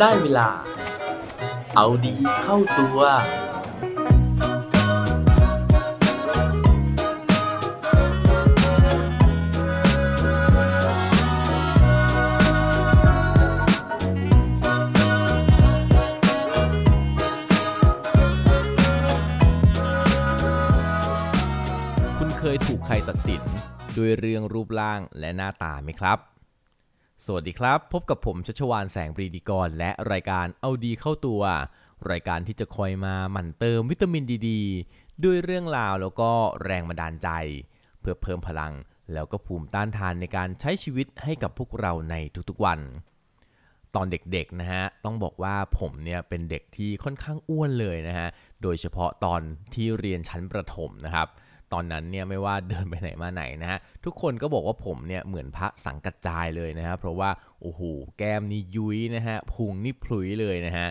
ได้เวลา เอาดีเข้าตัว คุณเคยถูกใครตัดสิน ด้วยเรื่องรูปร่างและหน้าตาไหมครับ สวัสดีครับ พบกับผมชัชวานแสงปรีดีกร และรายการเอาดีเข้าตัว รายการที่จะคอยมาหมั่นเติมวิตามินดีดด้วยเรื่องราวแล้วก็แรงบันดาลใจ เพื่อเพิ่มพลังแล้วก็ภูมิต้านทานในการใช้ชีวิตให้กับพวกเราในทุกๆวัน ตอนเด็กๆนะฮะต้องบอกว่าผมเนี่ยเป็นเด็กที่ค่อนข้างอ้วนเลยนะฮะโดยเฉพาะตอนที่เรียนชั้นประถมนะครับ ตอนนั้นเนี่ยไม่ว่าเดินไปไหนมาไหนนะฮะทุกคนก็บอกว่าผมเนี่ยเหมือนพระสังกัจจายเลยนะฮะเพราะว่าโอ้โหแก้มนี่ยุ้ยนะฮะพุงนี่พลุยเลยนะฮะ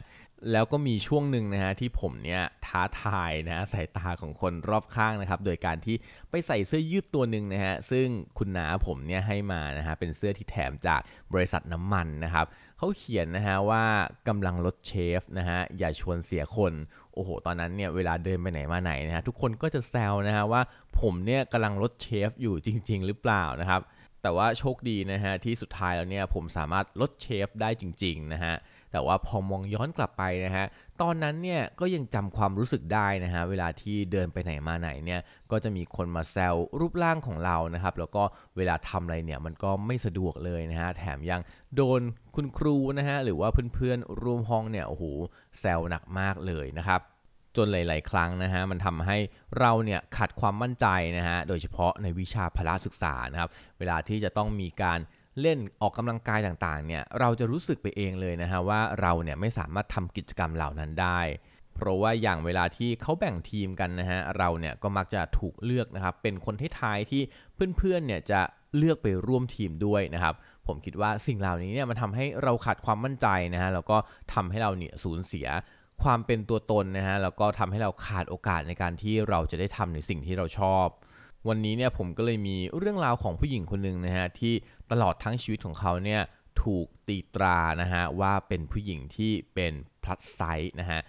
แล้วก็มีช่วงหนึ่งนะฮะที่ผมเนี่ยท้าทายนะฮะสายตาของคนรอบข้างนะครับ โดยการที่ไปใส่เสื้อยืดตัวหนึ่งนะฮะซึ่งคุณนาผมเนี่ยให้มานะฮะเป็นเสื้อที่แถมจากบริษัทน้ำมันนะครับเขาเขียนนะฮะว่ากำลังลดเชฟนะฮะอย่าชวนเสียคนโอ้โห ตอนนั้นเนี่ยเวลาเดินไปไหนมาไหนนะฮะทุกคนก็จะแซวนะฮะว่าผมเนี่ยกำลังลดเชฟอยู่จริง ๆ หรือเปล่านะครับแต่ว่าโชคดีนะฮะที่สุดท้ายแล้วเนี่ยผมสามารถลดเชฟได้จริงๆนะฮะ แต่ว่าพอมองย้อนกลับไปนะฮะตอนนั้นเนี่ยก็ยังจำความรู้สึกได้นะฮะเวลาที่เดินไปไหนมาไหนเนี่ยก็จะมีคนมาแซวรูปร่างของเรานะครับแล้วก็เวลาทำอะไรเนี่ยมันก็ไม่สะดวกเลยนะฮะแถมยังโดนคุณครูนะฮะหรือว่าเพื่อนๆร่วมห้องเนี่ยโอ้โหแซวหนักมากเลยนะครับจนหลาย ๆ ครั้งนะฮะมันทำให้เราเนี่ยขาดความมั่นใจนะฮะโดยเฉพาะในวิชาพละศึกษานะครับเวลาที่จะต้องมีการ เล่นออกกำลังกายต่างๆเนี่ยเราจะรู้สึกไปเองเลยนะฮะว่าเราเนี่ยไม่สามารถทำกิจกรรมเหล่านั้นได้ เพราะว่าอย่างเวลาที่เขาแบ่งทีมกันนะฮะเราเนี่ยก็มักจะถูกเลือกนะครับเป็นคนท้ายที่เพื่อนๆเนี่ยจะเลือกไปร่วมทีมด้วยนะครับผมคิดว่าสิ่งเหล่านี้เนี่ยมันทำให้เราขาดความมั่นใจนะฮะแล้วก็ทำให้เราเนี่ยสูญเสียความเป็นตัวตนนะฮะแล้วก็ทำให้เราขาดโอกาสในการที่เราจะได้ทำในสิ่งที่เราชอบ วันนี้เนี่ยผมก็เลยมีเรื่องราวของผู้หญิงคนหนึ่งนะฮะที่ตลอดทั้งชีวิตของเขาเนี่ยถูกตีตรานะฮะว่าเป็นผู้หญิงที่เป็น plus size นะฮะ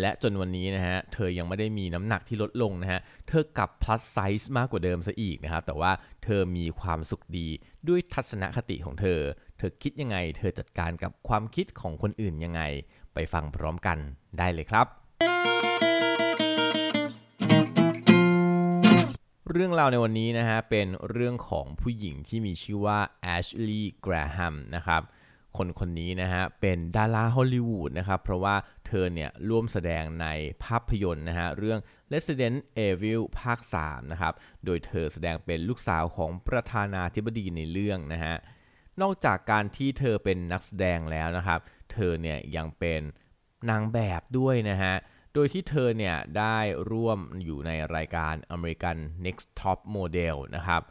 และจนวันนี้นะฮะเธอยังไม่ได้มีน้ำหนักที่ลดลงนะฮะเธอกลับ plus size มากกว่าเดิมซะอีกนะครับแต่ว่าเธอมีความสุขดีด้วยทัศนคติของเธอ เธอคิดยังไง เธอจัดการกับความคิดของคนอื่นยังไง ไปฟังพร้อมกันได้เลยครับ เรื่องราวในวันนี้นะฮะเป็นเรื่องของผู้หญิงที่มีชื่อว่าแอชลีย์แกรแฮมนะครับคนคนนี้นะฮะเป็นดาราฮอลลีวูดนะครับเพราะว่าเธอเนี่ยร่วมแสดงในภาพยนตร์นะฮะเรื่อง Resident Evil ภาค 3 นะครับ โดยเธอแสดงเป็นลูกสาวของประธานาธิบดีในเรื่องนะฮะนอกจากการที่เธอเป็นนักแสดงแล้วนะครับ เธอเนี่ยยังเป็นนางแบบด้วยนะฮะ โดยที่เธอเนี่ยได้ร่วมอยู่ในรายการ American Next Top Model นะครับ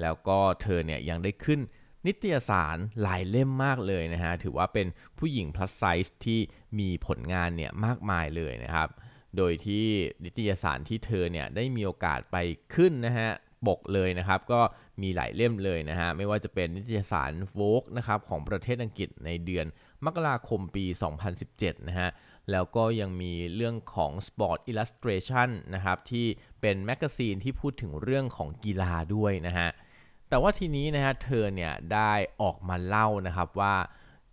แล้วก็เธอเนี่ยยังได้ขึ้นนิตยสารหลายเล่มมากเลยนะฮะ ถือว่าเป็นผู้หญิง plus size ที่มีผลงานเนี่ยมากมายเลยนะครับ โดยที่นิตยสารที่เธอเนี่ยได้มีโอกาสไปขึ้นนะฮะปกเลยนะครับ ก็มีหลายเล่มเลยนะฮะ ไม่ว่าจะเป็นนิตยสาร Vogue นะครับของประเทศอังกฤษในเดือนมกราคมปี 2017 นะฮะ แล้วก็ยังมีเรื่องของ Sport Illustration นะครับที่เป็นแมกกาซีนที่พูดถึงเรื่องของกีฬาด้วยนะฮะแต่ว่าทีนี้นะฮะเธอเนี่ยได้ออกมาเล่านะครับว่า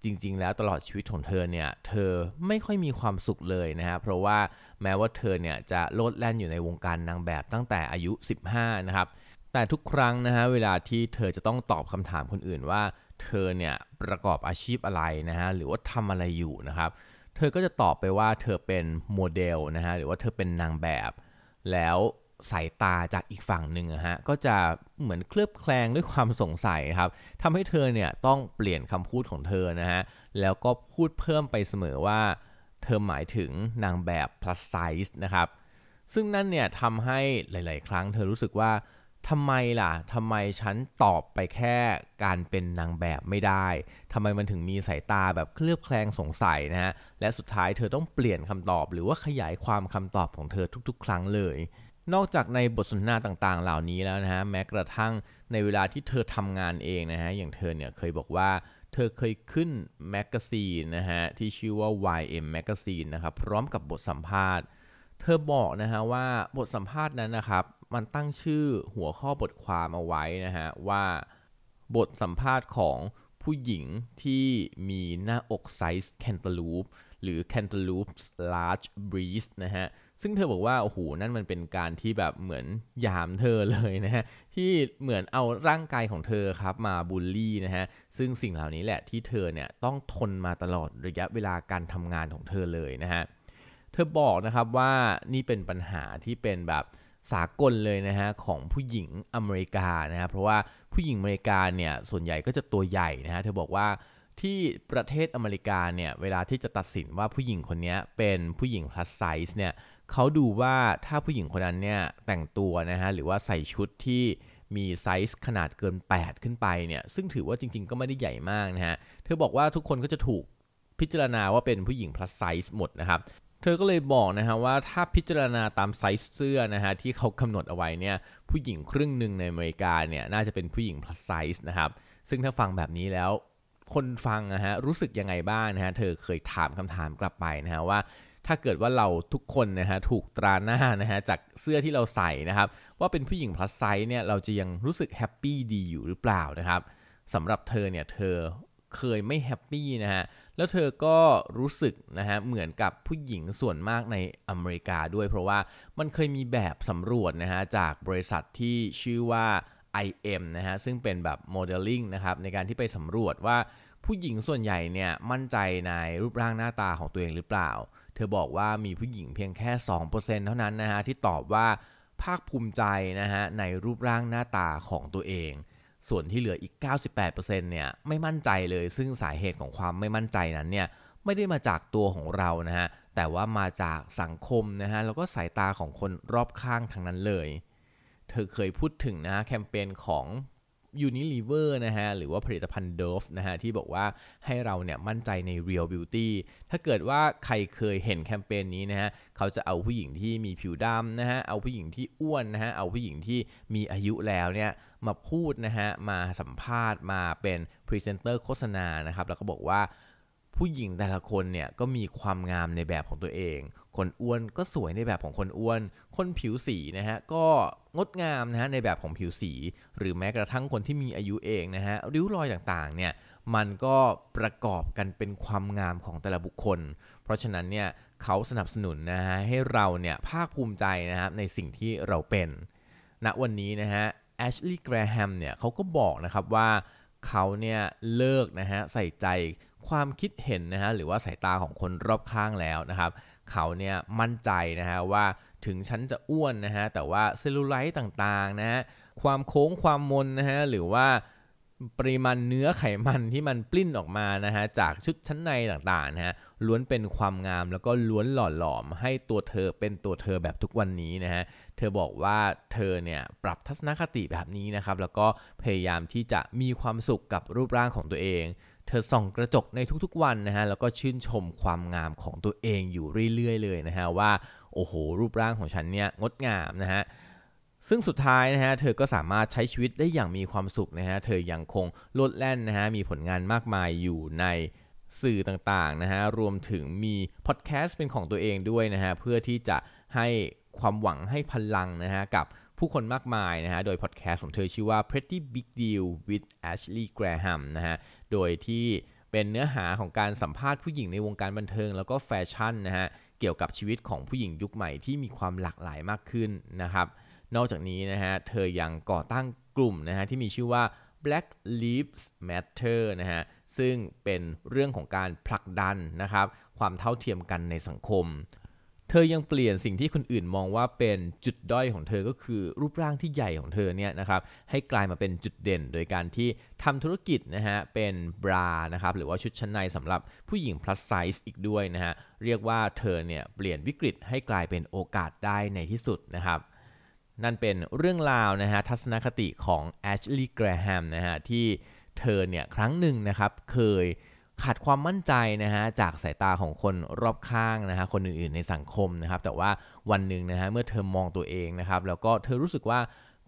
จริงๆ แล้วตลอดชีวิตของเธอเนี่ยเธอไม่ค่อยมีความสุขเลยนะฮะเพราะว่าแม้ว่าเธอเนี่ยจะโลดแล่นอยู่ในวงการนางแบบตั้งแต่อายุ 15 นะครับแต่ทุกครั้งนะฮะเวลาที่เธอจะต้องตอบคำถามคนอื่นว่าเธอเนี่ยประกอบอาชีพอะไรนะฮะหรือว่าทำอะไรอยู่นะครับ เธอก็จะตอบไปว่าเธอเป็นโมเดลนะฮะหรือว่าเธอเป็นนางแบบ แล้วสายตาจากอีกฝั่งหนึ่งอะฮะก็จะเหมือนเคลือบแคลงด้วยความสงสัยครับทำให้เธอเนี่ยต้องเปลี่ยนคำพูดของเธอนะฮะแล้วก็พูดเพิ่มไปเสมอว่า เธอหมายถึงนางแบบ plus size นะครับซึ่งนั่นเนี่ยทำให้หลาย ๆ ครั้งเธอรู้สึกว่า ทำไมล่ะทำไมฉันตอบไปแค่การเป็นนางแบบไม่ได้ทำไมมันถึงมีสายตาแบบเคลือบแคลงสงสัยนะฮะ และสุดท้ายเธอต้องเปลี่ยนคำตอบ หรือว่าขยายความคำตอบของเธอทุกๆ ครั้งเลย นอกจากในบทสนทนาต่างๆ เหล่านี้แล้วนะฮะ แม้กระทั่งในเวลาที่เธอทำงานเองนะฮะ อย่างเธอเนี่ยเคยบอกว่าเธอเคยขึ้นแมกกาซีนนะฮะที่ชื่อว่า YM Magazine นะครับพร้อมกับบทสัมภาษณ์ เธอบอกนะฮะว่าบทสัมภาษณ์นั้นนะครับ มันตั้งชื่อหัวข้อบทความเอาไว้นะฮะว่าบทสัมภาษณ์ของผู้หญิงที่มีหน้าอกไซส์แคนตาลูปหรือ Cantaloupe's large breast นะฮะ ซึ่งเธอบอกว่า โอ้โห นั่นมันเป็นการที่แบบเหมือนยามเธอเลยนะฮะ ที่เหมือนเอาร่างกายของเธอครับมาบูลลี่นะฮะ ซึ่งสิ่งเหล่านี้แหละที่เธอเนี่ยต้องทนมาตลอดระยะเวลาการทำงานของเธอเลยนะฮะ เธอบอกนะครับว่านี่เป็นปัญหาที่เป็นแบบ สากลเลยนะฮะของผู้หญิงอเมริกานะฮะเพราะว่าผู้หญิงอเมริกาเนี่ยส่วนใหญ่ก็จะตัวใหญ่นะฮะเธอบอกว่าที่ประเทศอเมริกาเนี่ยเวลาที่จะตัดสินว่าผู้หญิงคนนี้เป็นผู้หญิง plus size เนี่ยเขาดูว่าถ้าผู้หญิงคนนั้นเนี่ยแต่งตัวนะฮะหรือว่าใส่ชุดที่มีไซส์ขนาดเกิน 8 ขึ้นไปเนี่ยซึ่งถือว่าจริง ๆ ก็ไม่ได้ใหญ่มากนะฮะ เธอบอกว่าทุกคนก็จะถูกพิจารณาว่าเป็นผู้หญิง plus size หมดนะครับ เธอก็เลยบอกนะฮะว่าถ้าพิจารณาตามไซส์เสื้อนะฮะที่เขากำหนดเอาไว้เนี่ยผู้หญิงครึ่งหนึ่งในอเมริกาเนี่ยน่าจะเป็นผู้หญิง plus size นะครับซึ่งถ้าฟังแบบนี้แล้วคนฟังนะฮะรู้สึกยังไงบ้างนะฮะเธอเคยถามคำถามกลับไปนะฮะว่า ถ้าเกิดว่าเราทุกคนนะฮะถูกตราหน้านะฮะจากเสื้อที่เราใส่นะครับว่าเป็นผู้หญิง plus size เนี่ยเราจะยังรู้สึกแฮปปี้ดีอยู่หรือเปล่านะครับสำหรับเธอเนี่ยเธอ เคยไม่แฮปปี้นะฮะ แล้วเธอก็รู้สึกนะฮะเหมือนกับผู้หญิงส่วนมากในอเมริกาด้วย เพราะว่ามันเคยมีแบบสำรวจนะฮะจากบริษัทที่ชื่อว่า IM นะฮะซึ่งเป็นแบบโมเดลลิ่งนะครับในการที่ไปสำรวจว่าผู้หญิงส่วนใหญ่เนี่ยมั่นใจในรูปร่างหน้าตาของตัวเองหรือเปล่า เธอบอกว่ามีผู้หญิงเพียงแค่ 2%เท่านั้นนะฮะที่ตอบว่าภาคภูมิใจนะฮะในรูปร่างหน้าตาของตัวเอง ส่วนที่เหลืออีก 98%เนี่ยไม่มั่นใจเลย ซึ่งสาเหตุของความไม่มั่นใจนั้นเนี่ยไม่ได้มาจากตัวของเรานะฮะแต่ว่ามาจากสังคมนะฮะแล้วก็สายตาของคนรอบข้างทั้งนั้นเลย เธอเคยพูดถึงนะฮะแคมเปญของ Unilever นะฮะหรือว่าผลิตภัณฑ์ Dove นะฮะที่บอกว่าให้เราเนี่ยมั่นใจใน Real Beauty ถ้าเกิดว่าใครเคยเห็นแคมเปญนี้นะฮะเขาจะเอาผู้หญิงที่มีผิวดำนะฮะเอาผู้หญิงที่อ้วนนะฮะเอาผู้หญิงที่มีอายุแล้วเนี่ยมาพูดนะฮะมาสัมภาษณ์มาเป็นพรีเซนเตอร์โฆษณานะครับแล้วก็บอกว่าผู้หญิงแต่ละคนเนี่ยก็มีความงามในแบบของตัวเอง คนอ้วนก็สวยในแบบของคนอ้วน คนผิวสีนะฮะก็งดงามนะฮะในแบบของผิวสี หรือแม้กระทั่งคนที่มีอายุเองนะฮะริ้วรอยต่างๆเนี่ยมันก็ประกอบกันเป็นความงามของแต่ละบุคคล เพราะฉะนั้นเนี่ยเขาสนับสนุนนะฮะให้เราเนี่ยภาคภูมิใจนะครับในสิ่งที่เราเป็นณวันนี้นะฮะแอชลีย์แกรแฮมเนี่ยเขาก็บอกนะครับว่าเขาเนี่ยเลิกนะฮะใส่ใจความคิดเห็นนะฮะหรือว่าสายตาของคนรอบข้างแล้วนะครับ เขาเนี่ยมั่นใจนะฮะว่าถึงฉันจะอ้วนนะฮะแต่ว่าเซลลูไลท์ต่างๆนะฮะความโค้งความมนนะฮะหรือว่าปริมาณเนื้อไขมันที่มันปลิ้นออกมานะฮะจากชุดชั้นในต่างๆนะฮะล้วนเป็นความงามแล้วก็ล้วนหล่อหลอมให้ตัวเธอเป็นตัวเธอแบบทุกวันนี้นะฮะเธอบอกว่าเธอเนี่ยปรับทัศนคติแบบนี้นะครับแล้วก็พยายามที่จะมีความสุขกับรูปร่างของตัวเอง เธอส่องกระจกในทุกๆวันนะฮะแล้วก็ชื่นชมความงามของตัวเองอยู่เรื่อยๆ เลยนะฮะว่าโอ้โหรูปร่างของฉันเนี่ยงดงามนะฮะซึ่งสุดท้ายนะฮะเธอก็สามารถใช้ชีวิตได้อย่างมีความสุขนะฮะเธอยังคงลดแล่นนะฮะมีผลงานมากมายอยู่ในสื่อต่างๆนะฮะรวมถึงมีพอดแคสต์เป็นของตัวเองด้วยนะฮะเพื่อที่จะให้ความหวังให้พลังนะฮะกับ ผู้คนมากมายนะฮะ โดยพอดแคสต์ของเธอชื่อว่า Pretty Big Deal with Ashley Graham นะฮะ โดยที่เป็นเนื้อหาของการสัมภาษณ์ผู้หญิงในวงการบันเทิงแล้วก็แฟชั่นนะฮะ เกี่ยวกับชีวิตของผู้หญิงยุคใหม่ที่มีความหลากหลายมากขึ้นนะครับ นอกจากนี้นะฮะ เธอยังก่อตั้งกลุ่มนะฮะที่มีชื่อว่า Black Lives Matter นะฮะ ซึ่งเป็นเรื่องของการผลักดันนะครับ ความเท่าเทียมกันในสังคม อยังเปลี่ยนสิ่งที่คนอื่นมองว่าเป็นจุดด้อยของเธอก็คือรูปร่างที่ใหญ่ของเธอเนี่ยนะครับให้กลายมาเป็นจุดเด่น โดยการที่ทำธุรกิจนะฮะเป็นบรานะครับหรือว่าชุดชั้นในสำหรับผู้หญิง plus size อีกด้วยนะฮะเรียกว่าเธอเนี่ยเปลี่ยนวิกฤตให้กลายเป็นโอกาสได้ในที่สุดนะครับนั่นเป็นเรื่องราวนะฮะทัศนคติของแอชลีย์แกรแฮมนะฮะที่เธอเนี่ยครั้งหนึ่งนะครับเคย ขาดความมั่นใจนะฮะจากสายตาของคนรอบข้างนะฮะคนอื่นๆในสังคมนะครับ แต่ว่าวันหนึ่งนะฮะเมื่อเธอมองตัวเองนะครับ แล้วก็เธอรู้สึกว่า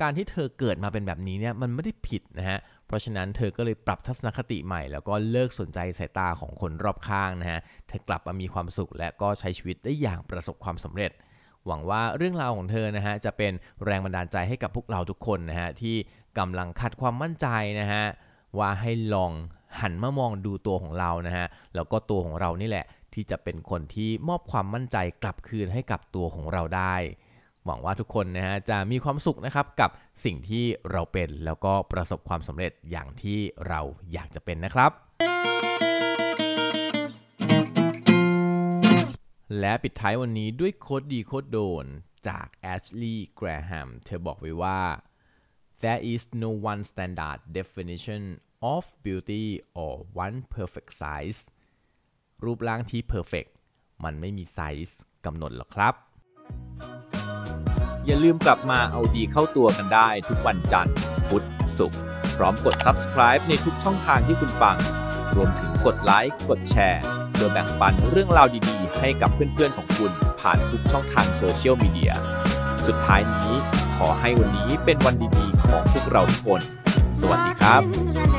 การที่เธอเกิดมาเป็นแบบนี้เนี่ยมันไม่ได้ผิดนะฮะเพราะฉะนั้นเธอก็เลยปรับทัศนคติใหม่ แล้วก็เลิกสนใจสายตาของคนรอบข้างนะฮะเธอกลับมามีความสุข และก็ใช้ชีวิตได้อย่างประสบความสำเร็จ หวังว่าเรื่องราวของเธอนะฮะจะเป็นแรงบันดาลใจให้กับพวกเราทุกคนนะฮะที่กำลังขัดความมั่นใจนะฮะว่าให้ลอง หันมามองดูตัวของเรานะฮะแล้วก็ตัวของเรานี่แหละ ที่จะเป็นคนที่มอบความมั่นใจกลับคืนให้กับตัวของเราได้ หวังว่าทุกคนนะฮะจะมีความสุขนะครับกับสิ่งที่เราเป็นแล้วก็ประสบความสำเร็จอย่างที่เราอยากจะเป็นนะครับและปิดท้ายวันนี้ด้วยโคดดีโคดโดนจากแอชลีย์แกรแฮมเธอบอกไว้ว่า there is no one standard definition of beauty or one perfect size รูปร่างที่ perfect มันไม่มีไซส์กำหนดหรอกครับ อย่าลืมกลับมาเอาดีเข้าตัวกันได้ทุกวันจันทร์ พุธ ศุกร์ พร้อมกด subscribe ในทุกช่องทางที่คุณฟัง รวมถึงกดไลค์ กดแชร์โดยแบ่งปันเรื่องราวดีๆ ให้กับเพื่อนๆของคุณผ่านทุกช่องทางโซเชียลมีเดีย สุดท้ายนี้ขอให้วันนี้เป็นวันดีๆ ของพวกเราทุกคน สวัสดีครับ